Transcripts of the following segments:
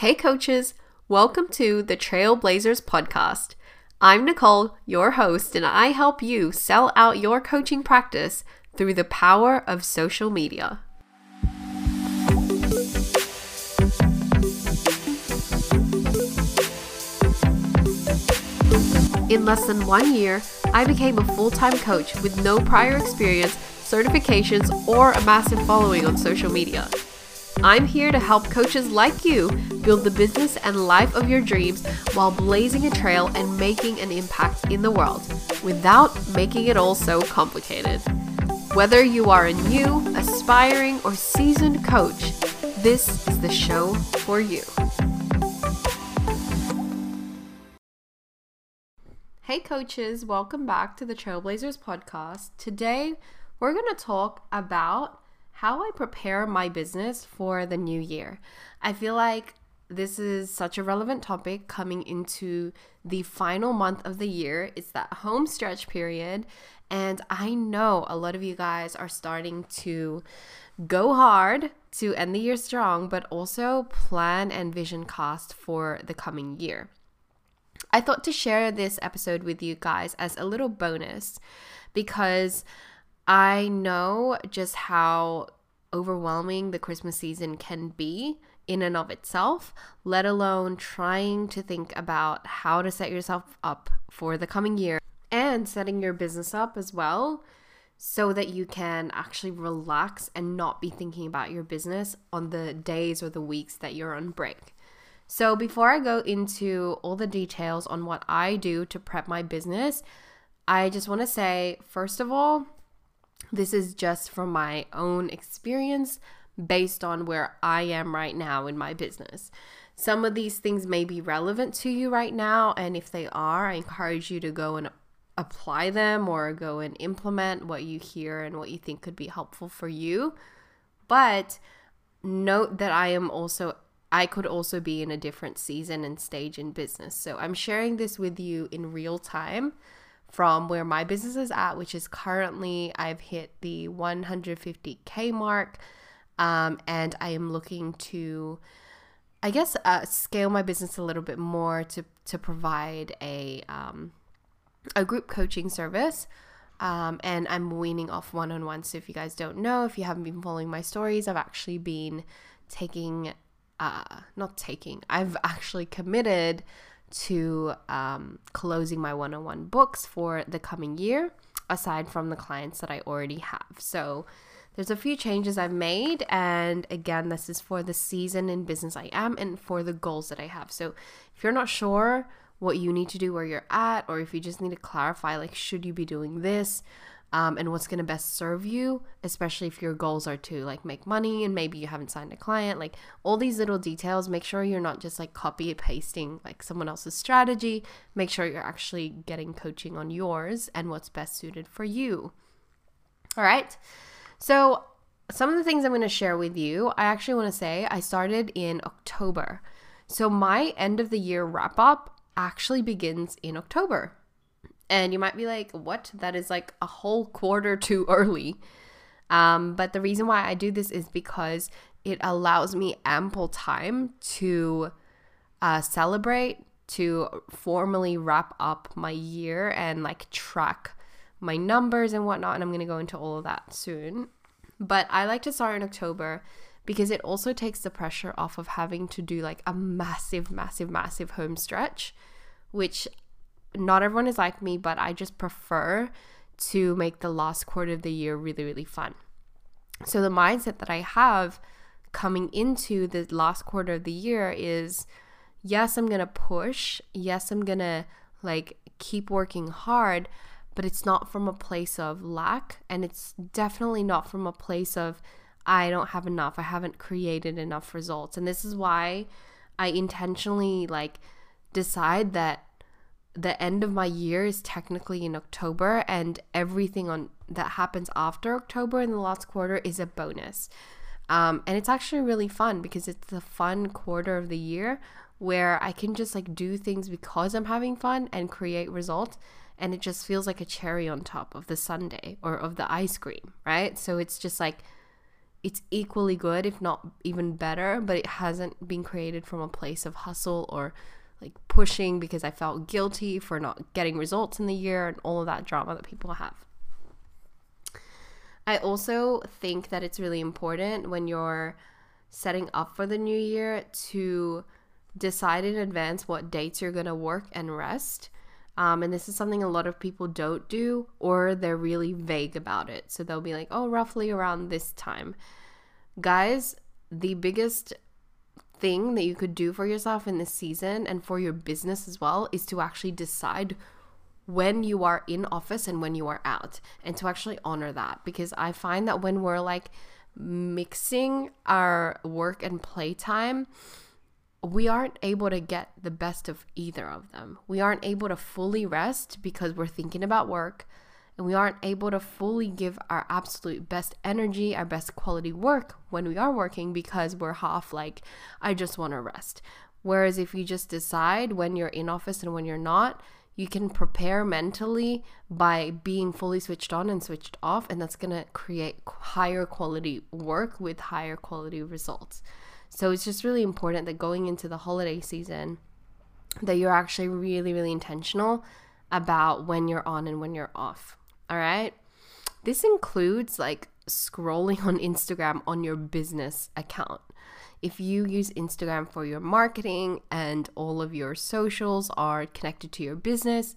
Hey, coaches, welcome to the Trailblazers podcast. I'm Nicole, your host, and I help you sell out your coaching practice through the power of social media. In less than one year, I became a full time coach with no prior experience, certifications, or a massive following on social media. I'm here to help coaches like you build the business and life of your dreams while blazing a trail and making an impact in the world without making it all so complicated. Whether you are a new, aspiring, or seasoned coach, this is the show for you. Hey, coaches, welcome back to the Trailblazers podcast. Today, we're going to talk about how I prepare my business for the new year. I feel like this is such a relevant topic coming into the final month of the year. It's that home stretch period. And I know a lot of you guys are starting to go hard to end the year strong, but also plan and vision cast for the coming year. I thought to share this episode with you guys as a little bonus because I know just how overwhelming the Christmas season can be in and of itself, let alone trying to think about how to set yourself up for the coming year and setting your business up as well so that you can actually relax and not be thinking about your business on the days or the weeks that you're on break. So, before I go into all the details on what I do to prep my business, I just want to say, first of all, this is just from my own experience based on where I am right now in my business. Some of these things may be relevant to you right now, and if they are, I encourage you to go and apply them or go and implement what you hear and what you think could be helpful for you. But note that I am also I could also be in a different season and stage in business. So I'm sharing this with you in real time from where my business is at, which is currently I've hit the 150k mark, um, and I am looking to, I guess, uh, scale my business a little bit more to to provide a um, a group coaching service. Um, and I'm weaning off one on one. So if you guys don't know, if you haven't been following my stories, I've actually been taking, uh, not taking, I've actually committed to um, closing my one on one books for the coming year, aside from the clients that I already have. So there's a few changes I've made, and again, this is for the season in business I am and for the goals that I have. So if you're not sure what you need to do where you're at, or if you just need to clarify, like, should you be doing this? Um, and what's going to best serve you, especially if your goals are to like make money and maybe you haven't signed a client. Like all these little details, make sure you're not just like copy pasting like someone else's strategy. Make sure you're actually getting coaching on yours and what's best suited for you. All right. So, some of the things I'm going to share with you, I actually want to say I started in October. So, my end of the year wrap up actually begins in October. And you might be like, what? That is like a whole quarter too early. Um, but the reason why I do this is because it allows me ample time to uh, celebrate, to formally wrap up my year and like track my numbers and whatnot. And I'm going to go into all of that soon. But I like to start in October because it also takes the pressure off of having to do like a massive, massive, massive home stretch, which not everyone is like me, but I just prefer to make the last quarter of the year really, really fun. So the mindset that I have coming into the last quarter of the year is yes, I'm going to push. Yes, I'm going to like keep working hard, but it's not from a place of lack. And it's definitely not from a place of I don't have enough. I haven't created enough results. And this is why I intentionally like decide that the end of my year is technically in October, and everything on that happens after October in the last quarter is a bonus. Um, and it's actually really fun because it's the fun quarter of the year where I can just like do things because I'm having fun and create results. And it just feels like a cherry on top of the sundae or of the ice cream, right? So it's just like it's equally good, if not even better, but it hasn't been created from a place of hustle or like pushing because I felt guilty for not getting results in the year and all of that drama that people have. I also think that it's really important when you're setting up for the new year to decide in advance what dates you're going to work and rest. Um, and this is something a lot of people don't do, or they're really vague about it. So they'll be like, oh, roughly around this time. Guys, the biggest thing that you could do for yourself in this season and for your business as well is to actually decide when you are in office and when you are out and to actually honor that because I find that when we're like mixing our work and playtime we aren't able to get the best of either of them. We aren't able to fully rest because we're thinking about work and we aren't able to fully give our absolute best energy, our best quality work when we are working because we're half like, I just want to rest. Whereas if you just decide when you're in office and when you're not, you can prepare mentally by being fully switched on and switched off, and that's gonna create higher quality work with higher quality results. So it's just really important that going into the holiday season, that you're actually really, really intentional about when you're on and when you're off. All right. This includes like scrolling on Instagram on your business account. If you use Instagram for your marketing and all of your socials are connected to your business,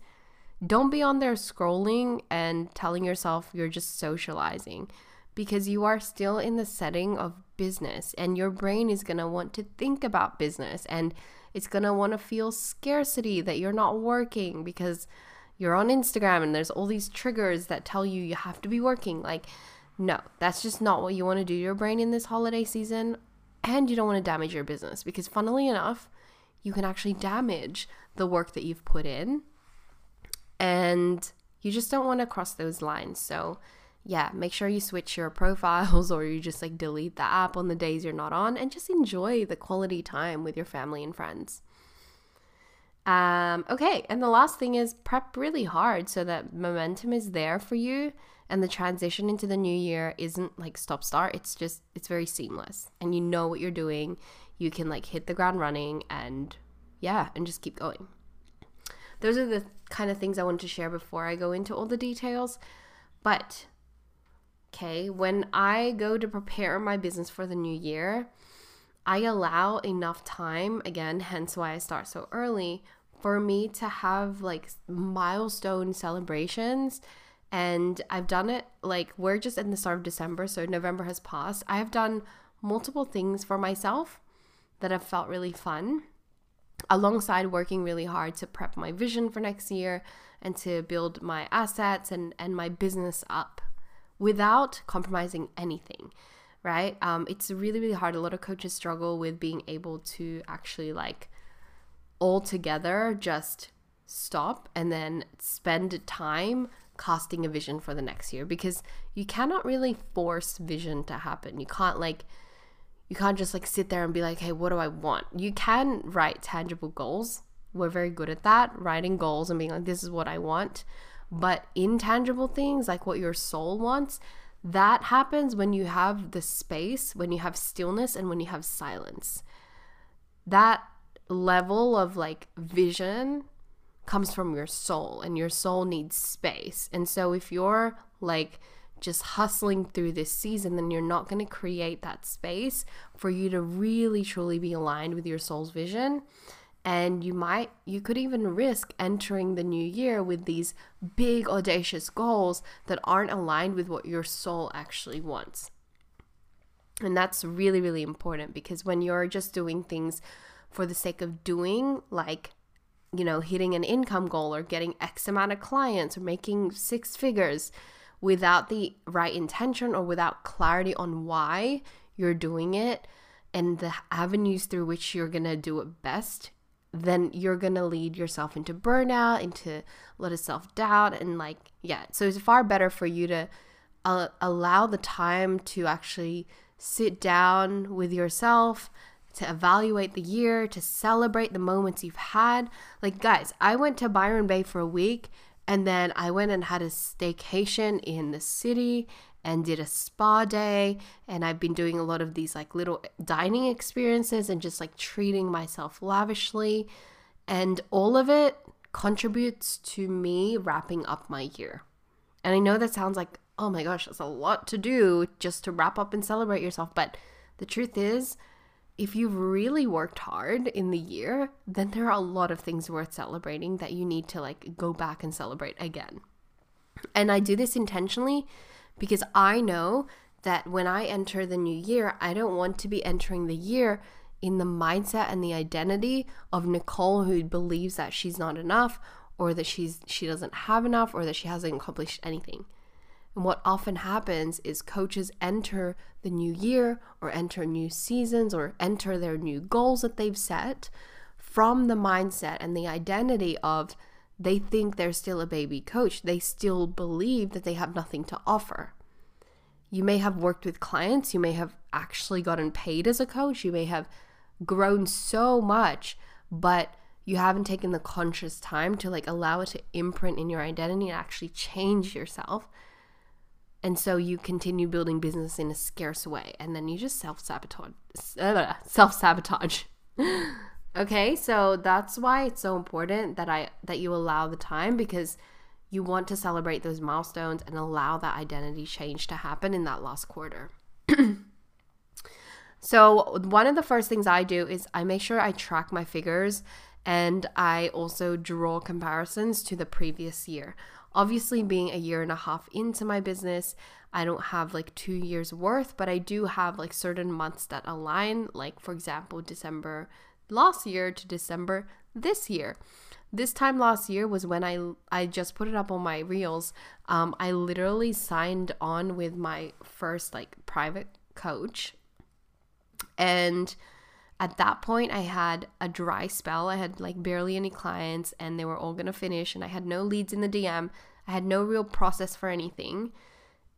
don't be on there scrolling and telling yourself you're just socializing because you are still in the setting of business and your brain is going to want to think about business and it's going to want to feel scarcity that you're not working because you're on Instagram and there's all these triggers that tell you you have to be working. Like, no, that's just not what you want to do your brain in this holiday season. And you don't want to damage your business because, funnily enough, you can actually damage the work that you've put in. And you just don't want to cross those lines. So, yeah, make sure you switch your profiles or you just like delete the app on the days you're not on and just enjoy the quality time with your family and friends. Um, okay, and the last thing is prep really hard so that momentum is there for you and the transition into the new year isn't like stop start. It's just it's very seamless and you know what you're doing. You can like hit the ground running and yeah, and just keep going. Those are the kind of things I want to share before I go into all the details. But okay, when I go to prepare my business for the new year, I allow enough time, again, hence why I start so early, for me to have like milestone celebrations and I've done it like we're just in the start of December, so November has passed. I have done multiple things for myself that have felt really fun alongside working really hard to prep my vision for next year and to build my assets and, and my business up without compromising anything right um, it's really really hard a lot of coaches struggle with being able to actually like altogether just stop and then spend time casting a vision for the next year because you cannot really force vision to happen. You can't like you can't just like sit there and be like, "Hey, what do I want?" You can write tangible goals. We're very good at that, writing goals and being like, "This is what I want." But intangible things like what your soul wants, that happens when you have the space, when you have stillness and when you have silence. That level of like vision comes from your soul and your soul needs space. And so if you're like just hustling through this season, then you're not going to create that space for you to really truly be aligned with your soul's vision. And you might, you could even risk entering the new year with these big, audacious goals that aren't aligned with what your soul actually wants. And that's really, really important because when you're just doing things for the sake of doing, like, you know, hitting an income goal or getting X amount of clients or making six figures without the right intention or without clarity on why you're doing it and the avenues through which you're going to do it best, then you're going to lead yourself into burnout, into a lot of self doubt. And like, yeah, so it's far better for you to uh, allow the time to actually sit down with yourself to evaluate the year, to celebrate the moments you've had. Like, guys, I went to Byron Bay for a week and then I went and had a staycation in the city and did a spa day. And I've been doing a lot of these like little dining experiences and just like treating myself lavishly. And all of it contributes to me wrapping up my year. And I know that sounds like, oh my gosh, that's a lot to do just to wrap up and celebrate yourself. But the truth is, if you've really worked hard in the year, then there are a lot of things worth celebrating that you need to like go back and celebrate again. And I do this intentionally because I know that when I enter the new year, I don't want to be entering the year in the mindset and the identity of Nicole who believes that she's not enough or that she's she doesn't have enough or that she hasn't accomplished anything. And what often happens is coaches enter the new year or enter new seasons or enter their new goals that they've set from the mindset and the identity of they think they're still a baby coach. They still believe that they have nothing to offer. You may have worked with clients, you may have actually gotten paid as a coach, you may have grown so much, but you haven't taken the conscious time to like allow it to imprint in your identity and actually change yourself. And so you continue building business in a scarce way and then you just self-sabotage self-sabotage. okay? So that's why it's so important that I that you allow the time because you want to celebrate those milestones and allow that identity change to happen in that last quarter. so, one of the first things I do is I make sure I track my figures and I also draw comparisons to the previous year. Obviously, being a year and a half into my business, I don't have like two years worth, but I do have like certain months that align, like for example, December last year to December this year this time last year was when I I just put it up on my reels. Um, I literally signed on with my first like private coach, and at that point I had a dry spell. I had like barely any clients, and they were all gonna finish, and I had no leads in the DM. I had no real process for anything.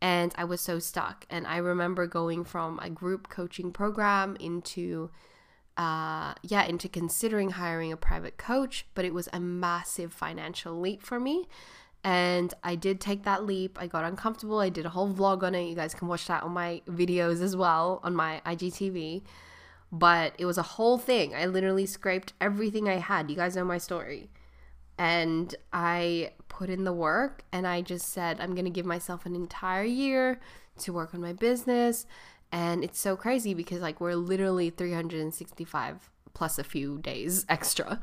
And I was so stuck. And I remember going from a group coaching program into uh, yeah, into considering hiring a private coach, but it was a massive financial leap for me. And I did take that leap. I got uncomfortable. I did a whole vlog on it. You guys can watch that on my videos as well on my IGTV. But it was a whole thing. I literally scraped everything I had. You guys know my story. And I put in the work and I just said, I'm going to give myself an entire year to work on my business and it's so crazy because like we're literally 365 plus a few days extra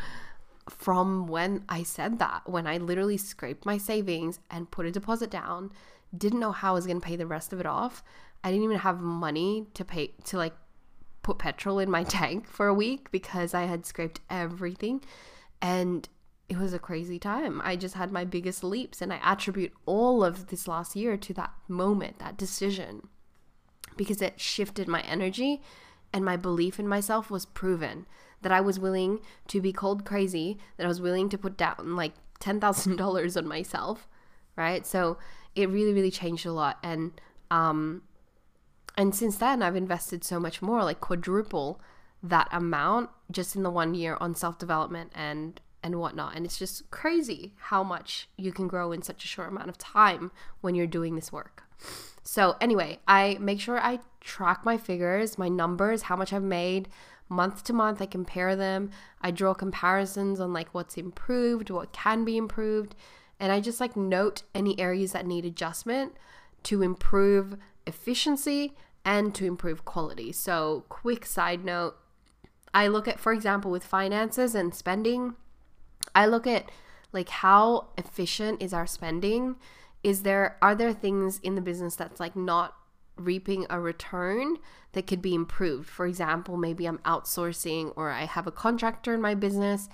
from when I said that, when I literally scraped my savings and put a deposit down, didn't know how I was going to pay the rest of it off. I didn't even have money to pay to like put petrol in my tank for a week because I had scraped everything and it was a crazy time. I just had my biggest leaps and I attribute all of this last year to that moment, that decision because it shifted my energy and my belief in myself was proven that I was willing to be cold crazy, that I was willing to put down like $10,000 on myself, right? So it really really changed a lot and um and since then I've invested so much more, like quadruple that amount just in the one year on self-development and and whatnot. And it's just crazy how much you can grow in such a short amount of time when you're doing this work. So, anyway, I make sure I track my figures, my numbers, how much I've made month to month. I compare them. I draw comparisons on like what's improved, what can be improved, and I just like note any areas that need adjustment to improve efficiency and to improve quality. So, quick side note I look at, for example, with finances and spending, I look at like how efficient is our spending is there are there things in the business that's like not reaping a return that could be improved for example maybe i'm outsourcing or i have a contractor in my business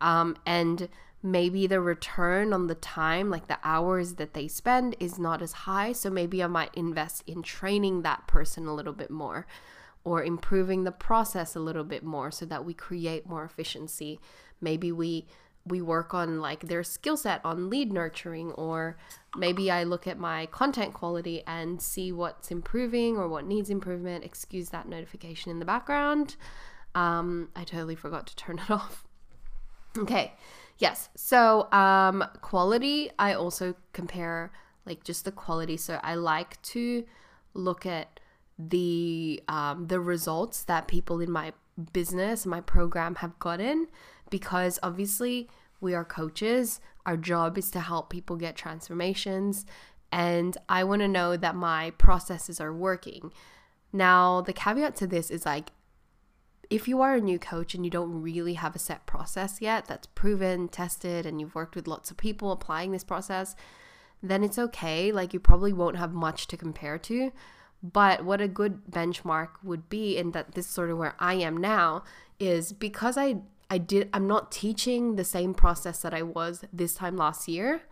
um, and maybe the return on the time like the hours that they spend is not as high so maybe i might invest in training that person a little bit more or improving the process a little bit more so that we create more efficiency. Maybe we we work on like their skill set on lead nurturing or maybe i look at my content quality and see what's improving or what needs improvement excuse that notification in the background. Um, i totally forgot to turn it off. Okay yes so um, quality i also compare like just the quality. So I like to look at the um, the results that people in my business, my program have gotten, because obviously we are coaches. Our job is to help people get transformations, and I want to know that my processes are working. Now, the caveat to this is like if you are a new coach and you don't really have a set process yet that's proven, tested, and you've worked with lots of people applying this process, then it's okay. Like you probably won't have much to compare to. But what a good benchmark would be, and that this is sort of where I am now, is because I I did I'm not teaching the same process that I was this time last year.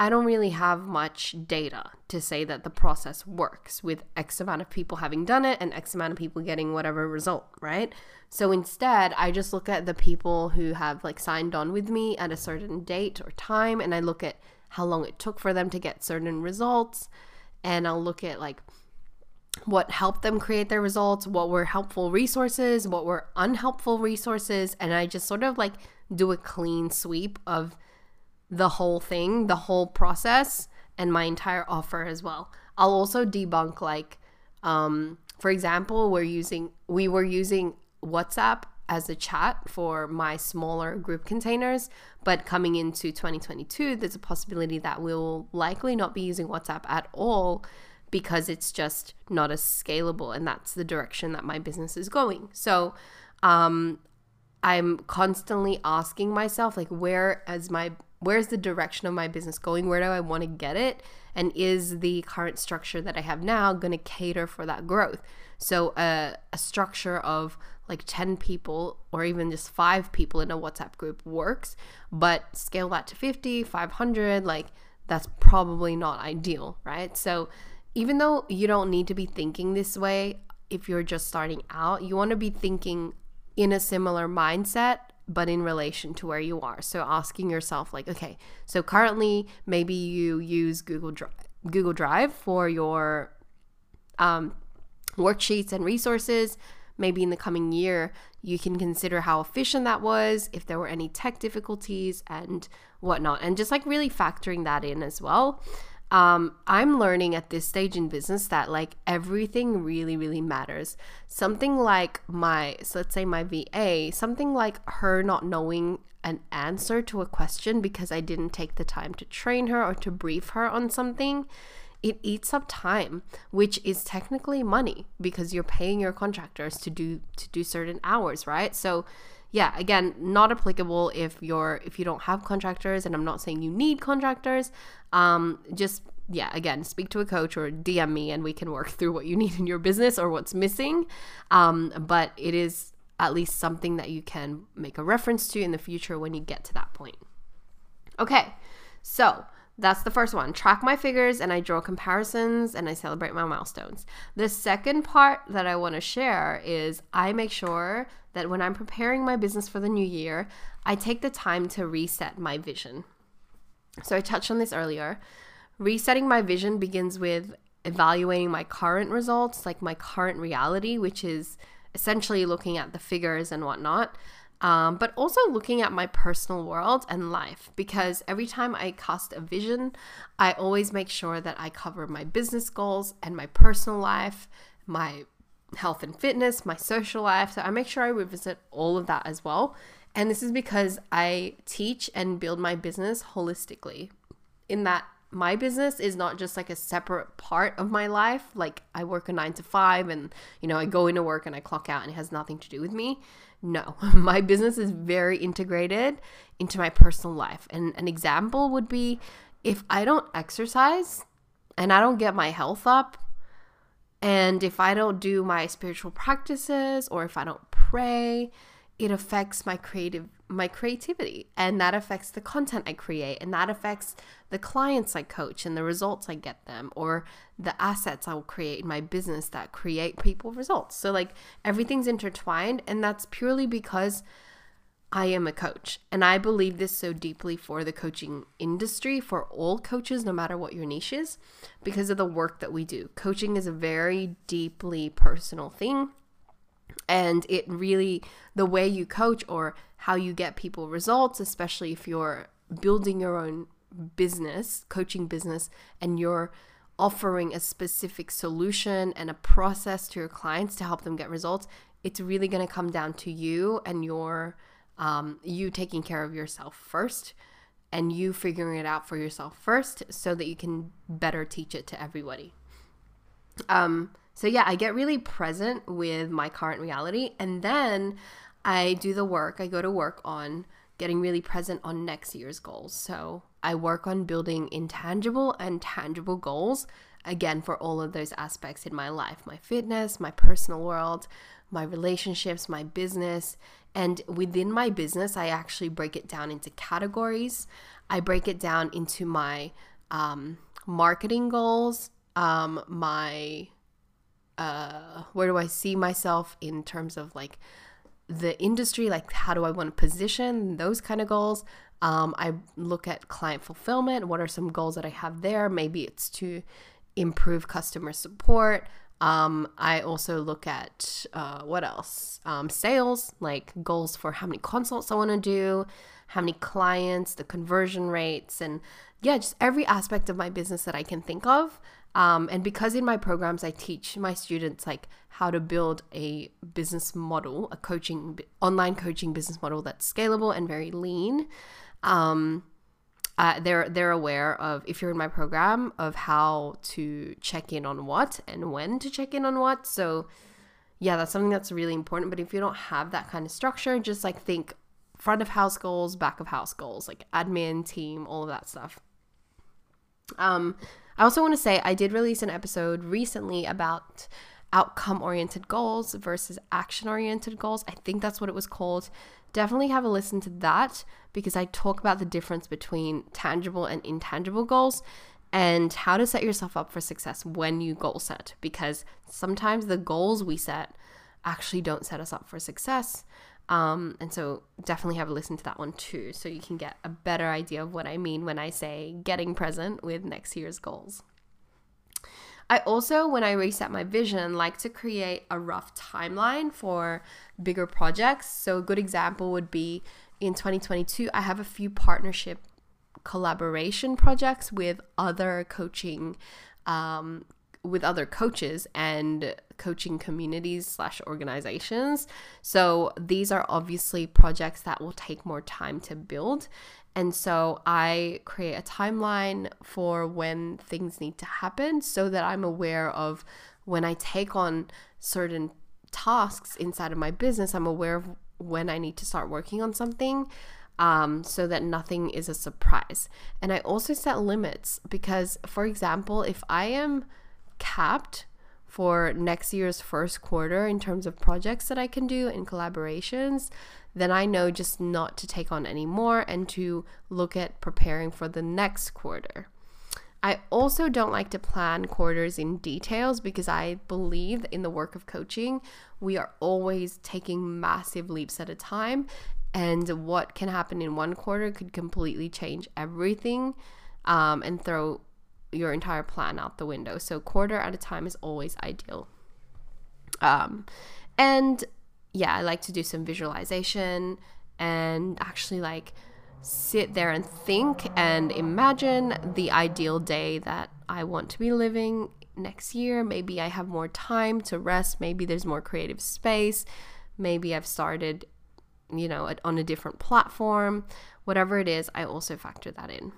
I don't really have much data to say that the process works with X amount of people having done it and X amount of people getting whatever result, right? So instead, I just look at the people who have like signed on with me at a certain date or time and I look at how long it took for them to get certain results and I'll look at like what helped them create their results, what were helpful resources, what were unhelpful resources, and I just sort of like do a clean sweep of the whole thing, the whole process, and my entire offer as well. I'll also debunk like, um, for example, we're using we were using WhatsApp as a chat for my smaller group containers, but coming into 2022, there's a possibility that we'll likely not be using WhatsApp at all because it's just not as scalable, and that's the direction that my business is going. So, um, I'm constantly asking myself, like, where as my where's the direction of my business going? Where do I want to get it? And is the current structure that I have now going to cater for that growth? So, uh, a structure of like 10 people or even just five people in a WhatsApp group works, but scale that to 50, 500, like that's probably not ideal, right? So, even though you don't need to be thinking this way if you're just starting out, you want to be thinking in a similar mindset but in relation to where you are. So asking yourself like, okay, so currently maybe you use Google Drive, Google Drive for your um, worksheets and resources. Maybe in the coming year, you can consider how efficient that was, if there were any tech difficulties and whatnot, and just like really factoring that in as well um, I'm learning at this stage in business that like everything really, really matters. Something like my, so let's say my VA, something like her not knowing an answer to a question because I didn't take the time to train her or to brief her on something, it eats up time, which is technically money because you're paying your contractors to do to do certain hours, right? So yeah, again, not applicable if you're if you don't have contractors, and I'm not saying you need contractors. Um, just yeah, again, speak to a coach or DM me, and we can work through what you need in your business or what's missing. Um, but it is at least something that you can make a reference to in the future when you get to that point. Okay, so that's the first one. Track my figures and I draw comparisons and I celebrate my milestones. The second part that I want to share is I make sure that when I'm preparing my business for the new year, I take the time to reset my vision. So I touched on this earlier. Resetting my vision begins with evaluating my current results, like my current reality, which is essentially looking at the figures and whatnot um, but also looking at my personal world and life because every time I cast a vision, I always make sure that I cover my business goals and my personal life, my health and fitness, my social life. So I make sure I revisit all of that as well. And this is because I teach and build my business holistically, in that my business is not just like a separate part of my life. Like I work a nine to five and, you know, I go into work and I clock out and it has nothing to do with me. No, my business is very integrated into my personal life. And an example would be if I don't exercise and I don't get my health up, and if I don't do my spiritual practices or if I don't pray, it affects my creative my creativity and that affects the content I create and that affects the clients I coach and the results I get them or the assets I will create in my business that create people results. So like everything's intertwined and that's purely because I am a coach and I believe this so deeply for the coaching industry for all coaches no matter what your niche is because of the work that we do. Coaching is a very deeply personal thing and it really the way you coach or how you get people results especially if you're building your own business, coaching business, and you're offering a specific solution and a process to your clients to help them get results, it's really going to come down to you and your um, you taking care of yourself first and you figuring it out for yourself first so that you can better teach it to everybody. Um, so yeah, I get really present with my current reality and then I do the work. I go to work on getting really present on next year's goals. So I work on building intangible and tangible goals again for all of those aspects in my life my fitness, my personal world, my relationships, my business. And within my business, I actually break it down into categories. I break it down into my um, marketing goals, um, my uh, where do I see myself in terms of like the industry, like how do I want to position those kind of goals. Um, I look at client fulfillment. What are some goals that I have there? Maybe it's to improve customer support. Um, I also look at uh, what else? Um, sales, like goals for how many consults I want to do, how many clients, the conversion rates, and yeah, just every aspect of my business that I can think of. Um, and because in my programs, I teach my students like how to build a business model, a coaching, online coaching business model that's scalable and very lean. Um, uh, they're they're aware of if you're in my program of how to check in on what and when to check in on what. So yeah, that's something that's really important. But if you don't have that kind of structure, just like think front of house goals, back of house goals, like admin, team, all of that stuff. Um, I also want to say I did release an episode recently about outcome oriented goals versus action oriented goals. I think that's what it was called definitely have a listen to that because I talk about the difference between tangible and intangible goals and how to set yourself up for success when you goal set because sometimes the goals we set actually don't set us up for success. Um, and so definitely have a listen to that one too so you can get a better idea of what I mean when I say getting present with next year's goals. I also, when I reset my vision, like to create a rough timeline for bigger projects. So, a good example would be in 2022, I have a few partnership collaboration projects with other coaching um, with other coaches and coaching communities slash organizations so these are obviously projects that will take more time to build and so I create a timeline for when things need to happen so that I'm aware of when I take on certain tasks inside of my business, I'm aware of when I need to start working on something um, so that nothing is a surprise. And I also set limits because, for example, if I am capped for next year's first quarter in terms of projects that I can do and collaborations, then I know just not to take on any more and to look at preparing for the next quarter. I also don't like to plan quarters in details because I believe in the work of coaching, we are always taking massive leaps at a time. And what can happen in one quarter could completely change everything um, and throw your entire plan out the window. So, quarter at a time is always ideal. Um, and yeah, I like to do some visualization and actually like sit there and think and imagine the ideal day that I want to be living next year. Maybe I have more time to rest. Maybe there's more creative space. Maybe I've started, you know, on a different platform. Whatever it is, I also factor that in.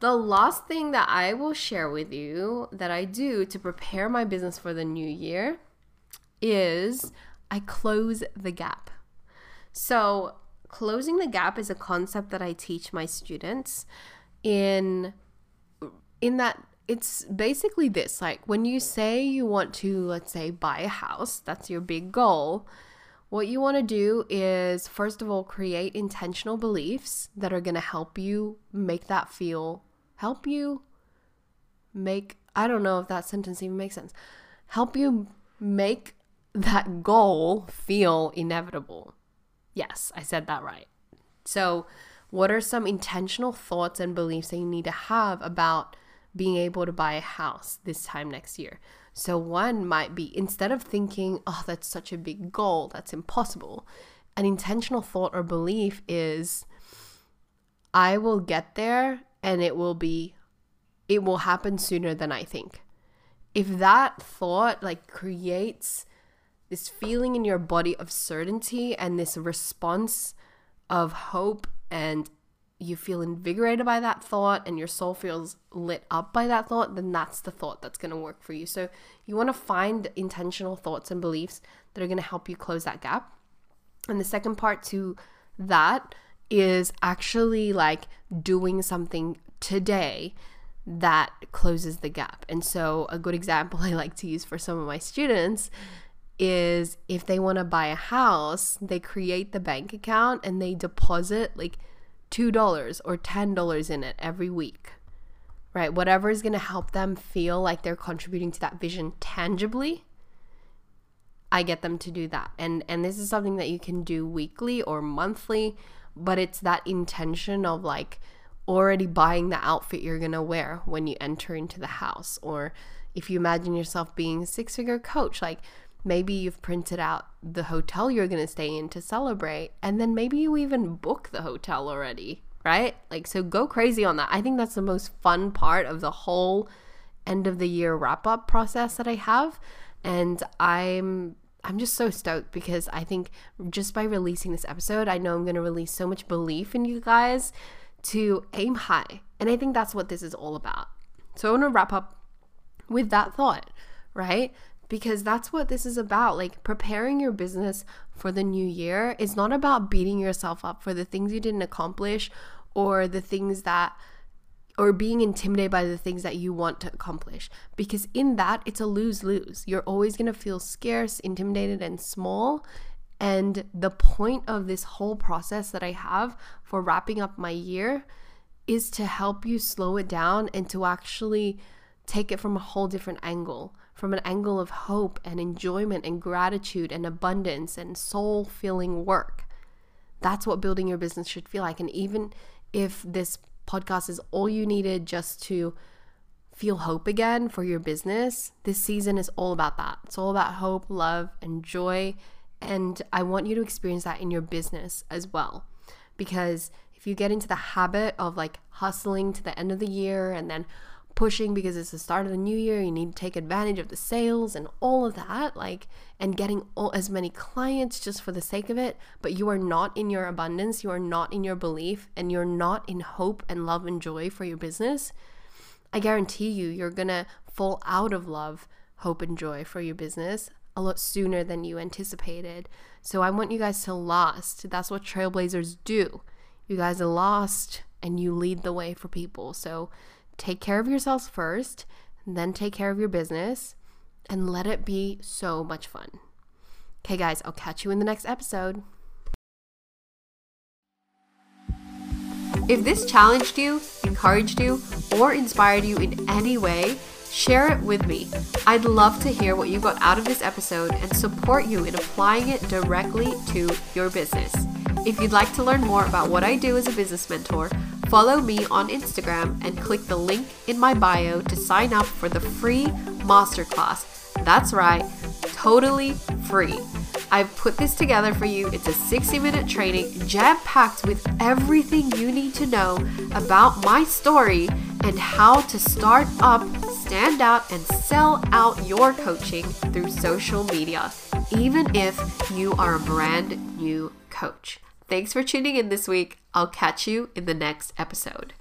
The last thing that I will share with you that I do to prepare my business for the new year is I close the gap. So, closing the gap is a concept that I teach my students in in that it's basically this like when you say you want to let's say buy a house, that's your big goal. What you want to do is first of all create intentional beliefs that are going to help you make that feel help you make I don't know if that sentence even makes sense. Help you make that goal feel inevitable. Yes, I said that right. So, what are some intentional thoughts and beliefs that you need to have about being able to buy a house this time next year? So, one might be instead of thinking, oh, that's such a big goal, that's impossible, an intentional thought or belief is, I will get there and it will be it will happen sooner than I think. If that thought like creates this feeling in your body of certainty and this response of hope and you feel invigorated by that thought and your soul feels lit up by that thought, then that's the thought that's going to work for you. So you want to find intentional thoughts and beliefs that are going to help you close that gap. And the second part to that is actually like doing something today that closes the gap. And so, a good example I like to use for some of my students is if they want to buy a house, they create the bank account and they deposit like $2 or $10 in it every week. Right? Whatever is going to help them feel like they're contributing to that vision tangibly. I get them to do that. And and this is something that you can do weekly or monthly, but it's that intention of like already buying the outfit you're going to wear when you enter into the house. Or if you imagine yourself being a six-figure coach like maybe you've printed out the hotel you're going to stay in to celebrate and then maybe you even book the hotel already right? Like so go crazy on that. I think that's the most fun part of the whole end of the year wrap up process that i have. And i'm i'm just so stoked because i think just by releasing this episode i know i'm going to release so much belief in you guys to aim high. And i think that's what this is all about. So i want to wrap up with that thought right? Because that's what this is about. Like preparing your business for the new year is not about beating yourself up for the things you didn't accomplish or the things that or being intimidated by the things that you want to accomplish because in that it's a lose-lose. You're always going to feel scarce, intimidated and small. And the point of this whole process that I have for wrapping up my year is to help you slow it down and to actually take it from a whole different angle from an angle of hope and enjoyment and gratitude and abundance and soul filling work. That's what building your business should feel like. And even if this podcast is all you needed just to feel hope again for your business, this season is all about that. It's all about hope, love, and joy. And I want you to experience that in your business as well. Because if you get into the habit of like hustling to the end of the year and then pushing because it's the start of the new year you need to take advantage of the sales and all of that like and getting all, as many clients just for the sake of it. But you are not in your abundance you are not in your belief and you're not in hope and love and joy for your business. I guarantee you you're gonna fall out of love hope and joy for your business a lot sooner than you anticipated. So i want you guys to last. That's what trailblazers do. You guys are lost and you lead the way for people. So take care of yourselves first, then take care of your business, and let it be so much fun. Okay, guys, I'll catch you in the next episode. If this challenged you, encouraged you, or inspired you in any way, share it with me. I'd love to hear what you got out of this episode and support you in applying it directly to your business. If you'd like to learn more about what I do as a business mentor, follow me on Instagram and click the link in my bio to sign up for the free masterclass. That's right, totally free. I've put this together for you. It's a 60 minute training jam packed with everything you need to know about my story and how to start up, stand out, and sell out your coaching through social media, even if you are a brand new coach. Thanks for tuning in this week. I'll catch you in the next episode.